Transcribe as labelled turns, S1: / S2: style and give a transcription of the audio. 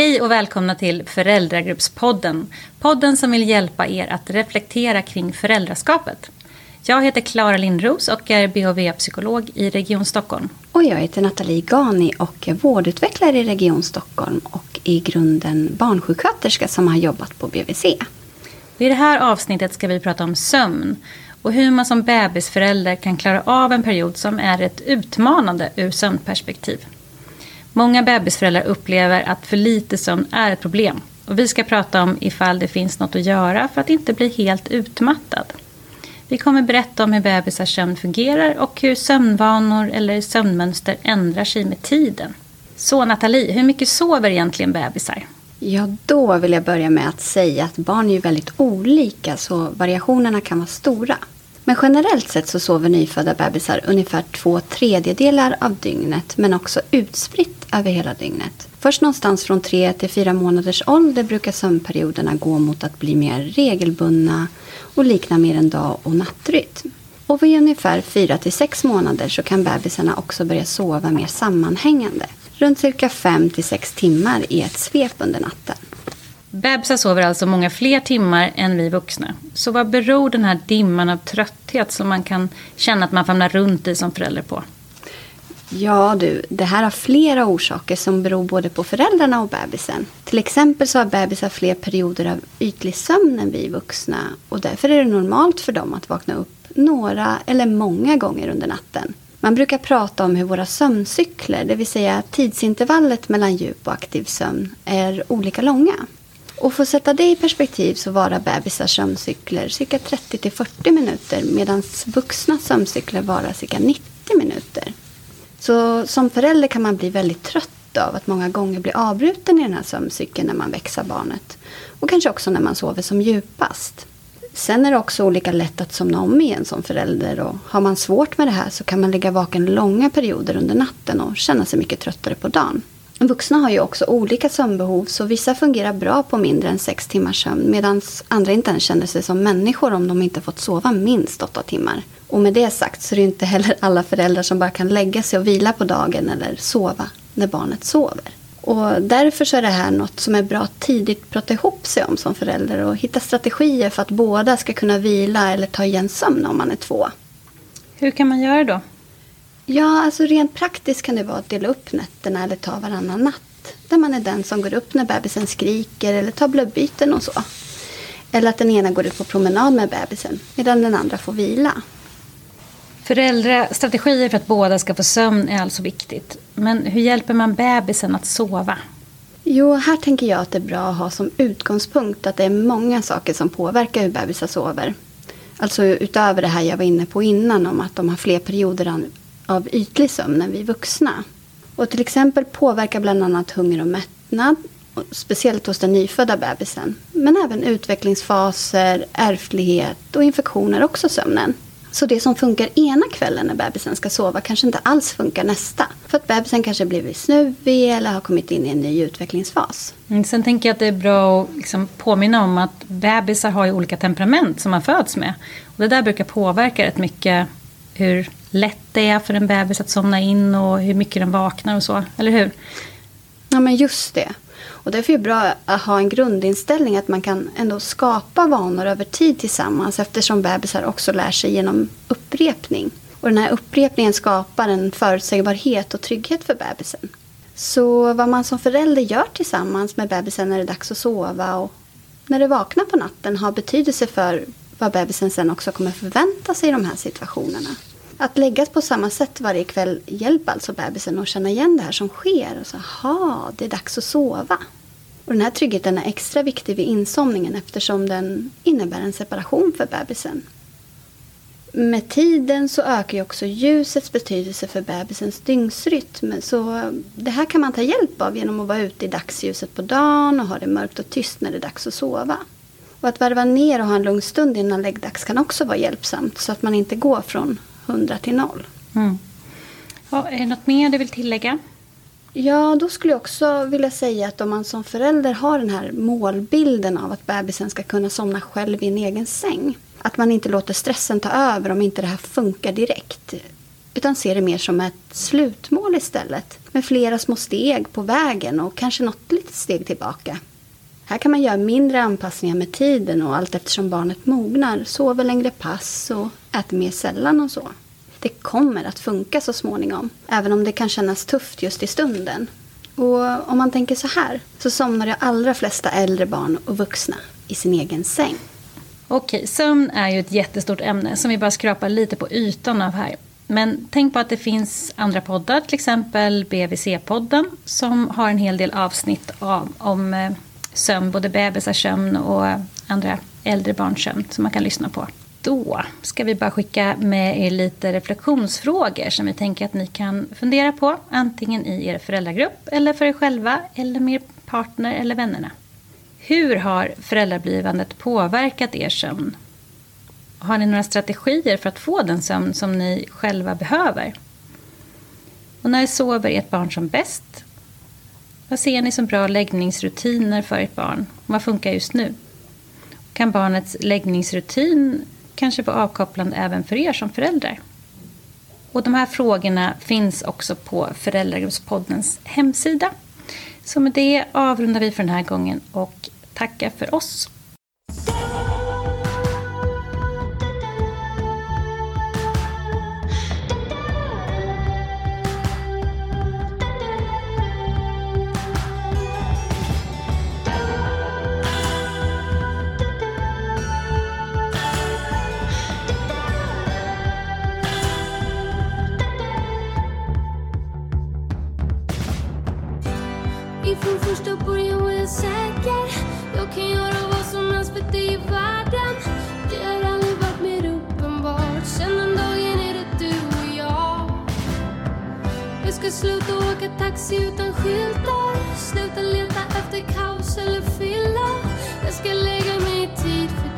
S1: Hej och välkomna till Föräldragruppspodden. Podden som vill hjälpa er att reflektera kring föräldraskapet. Jag heter Klara Lindros och är BHV-psykolog i Region Stockholm.
S2: Och jag heter Nathalie Gani och är vårdutvecklare i Region Stockholm och i grunden barnsjuksköterska som har jobbat på BVC.
S1: I det här avsnittet ska vi prata om sömn och hur man som bebisförälder kan klara av en period som är ett utmanande ur sömnperspektiv. Många bebisföräldrar upplever att för lite sömn är ett problem. Och vi ska prata om ifall det finns något att göra för att inte bli helt utmattad. Vi kommer berätta om hur bebisars sömn fungerar och hur sömnvanor eller sömnmönster ändrar sig med tiden. Så Nathalie, hur mycket sover egentligen bebisar?
S2: Ja, då vill jag börja med att säga att barn är väldigt olika så variationerna kan vara stora. Men generellt sett så sover nyfödda bebisar ungefär två tredjedelar av dygnet men också utspritt över hela dygnet. Först någonstans från tre till fyra månaders ålder brukar sömnperioderna gå mot att bli mer regelbundna och likna mer en dag och nattrytm. Och vid ungefär fyra till sex månader så kan bebisarna också börja sova mer sammanhängande. Runt cirka fem till sex timmar i ett svep under natten.
S1: Bebisar sover alltså många fler timmar än vi vuxna. Så vad beror den här dimman av trötthet som man kan känna att man famlar runt i som förälder på?
S2: Ja du, det här har flera orsaker som beror både på föräldrarna och bebisen. Till exempel så har bebisar fler perioder av ytlig sömn än vi vuxna och därför är det normalt för dem att vakna upp några eller många gånger under natten. Man brukar prata om hur våra sömncykler, det vill säga tidsintervallet mellan djup och aktiv sömn, är olika långa. Och för att sätta det i perspektiv så varar bebisars sömncykler cirka 30 till 40 minuter medan vuxna sömncykler varar cirka 90 minuter. Så som förälder kan man bli väldigt trött av att många gånger bli avbruten i den här sömncykeln när man växer barnet. Och kanske också när man sover som djupast. Sen är det också olika lätt att somna om igen som förälder och har man svårt med det här så kan man ligga vaken långa perioder under natten och känna sig mycket tröttare på dagen. Vuxna har ju också olika sömnbehov så vissa fungerar bra på mindre än sex timmars sömn medan andra inte ens känner sig som människor om de inte fått sova minst åtta timmar. Och med det sagt så är det inte heller alla föräldrar som bara kan lägga sig och vila på dagen eller sova när barnet sover. Och därför så är det här något som är bra att tidigt prata ihop sig om som förälder och hitta strategier för att båda ska kunna vila eller ta igen sömn om man är två.
S1: Hur kan man göra då?
S2: Ja, alltså rent praktiskt kan det vara att dela upp nätterna eller ta varannan natt. Där man är den som går upp när bebisen skriker eller tar blödbyten och så. Eller att den ena går ut på promenad med bebisen medan den andra får vila.
S1: Föräldrastrategier för att båda ska få sömn är alltså viktigt. Men hur hjälper man bebisen att sova?
S2: Jo, här tänker jag att det är bra att ha som utgångspunkt att det är många saker som påverkar hur bebisar sover. Alltså utöver det här jag var inne på innan om att de har fler perioder av ytlig sömn än vi vuxna. Och till exempel påverkar bland annat hunger och mättnad, speciellt hos den nyfödda bebisen. Men även utvecklingsfaser, ärftlighet och infektioner också sömnen. Så det som funkar ena kvällen när bebisen ska sova kanske inte alls funkar nästa. För att bebisen kanske blivit snuvig eller har kommit in i en ny utvecklingsfas.
S1: Mm, sen tänker jag att det är bra att liksom påminna om att bebisar har ju olika temperament som man föds med. Och det där brukar påverka rätt mycket hur lätt det är för en bebis att somna in och hur mycket den vaknar och så, eller hur?
S2: Ja men just det. Och därför är det bra att ha en grundinställning att man kan ändå skapa vanor över tid tillsammans eftersom bebisar också lär sig genom upprepning. Och den här upprepningen skapar en förutsägbarhet och trygghet för bebisen. Så vad man som förälder gör tillsammans med bebisen när det är dags att sova och när det vaknar på natten har betydelse för vad bebisen sen också kommer förvänta sig i de här situationerna. Att läggas på samma sätt varje kväll hjälper alltså bebisen att känna igen det här som sker. Och så, aha, det är dags att sova. Och den här tryggheten är extra viktig vid insomningen eftersom den innebär en separation för bebisen. Med tiden så ökar ju också ljusets betydelse för bebisens dygnsrytm. Så det här kan man ta hjälp av genom att vara ute i dagsljuset på dagen och ha det mörkt och tyst när det är dags att sova. Och att varva ner och ha en lugn stund innan läggdags kan också vara hjälpsamt så att man inte går från 100 till 0. Mm.
S1: Ja, är det något mer du vill tillägga?
S2: Ja, då skulle jag också vilja säga att om man som förälder har den här målbilden av att bebisen ska kunna somna själv i en egen säng. Att man inte låter stressen ta över om inte det här funkar direkt. utan se det mer som ett slutmål istället. Med flera små steg på vägen och kanske något litet steg tillbaka. Här kan man göra mindre anpassningar med tiden och allt eftersom barnet mognar, sover längre pass och äter mer sällan och så. Det kommer att funka så småningom, även om det kan kännas tufft just i stunden. Och om man tänker så här, så somnar de allra flesta äldre barn och vuxna i sin egen säng.
S1: Okej, sömn är ju ett jättestort ämne som vi bara skrapar lite på ytan av här. Men tänk på att det finns andra poddar, till exempel BVC-podden, som har en hel del avsnitt av, om eh, sömn, både bebisars sömn och andra äldre barns sömn som man kan lyssna på. Då ska vi bara skicka med er lite reflektionsfrågor som vi tänker att ni kan fundera på, antingen i er föräldragrupp eller för er själva eller med er partner eller vännerna. Hur har föräldrablivandet påverkat er sömn? Har ni några strategier för att få den sömn som ni själva behöver? Och när sover ert barn som bäst? Vad ser ni som bra läggningsrutiner för ert barn? Vad funkar just nu? Kan barnets läggningsrutin kanske vara avkopplande även för er som föräldrar? Och de här frågorna finns också på Föräldragruppspoddens hemsida. Så med det avrundar vi för den här gången och tackar för oss.
S3: Från första början var jag säker. Jag kan göra vad som helst för dig i världen. Det har aldrig varit mer uppenbart. Sen den dagen är det du och jag. Jag ska sluta åka taxi utan skyltar. Sluta leta efter kaos eller fylla. Jag ska lägga mig i tid för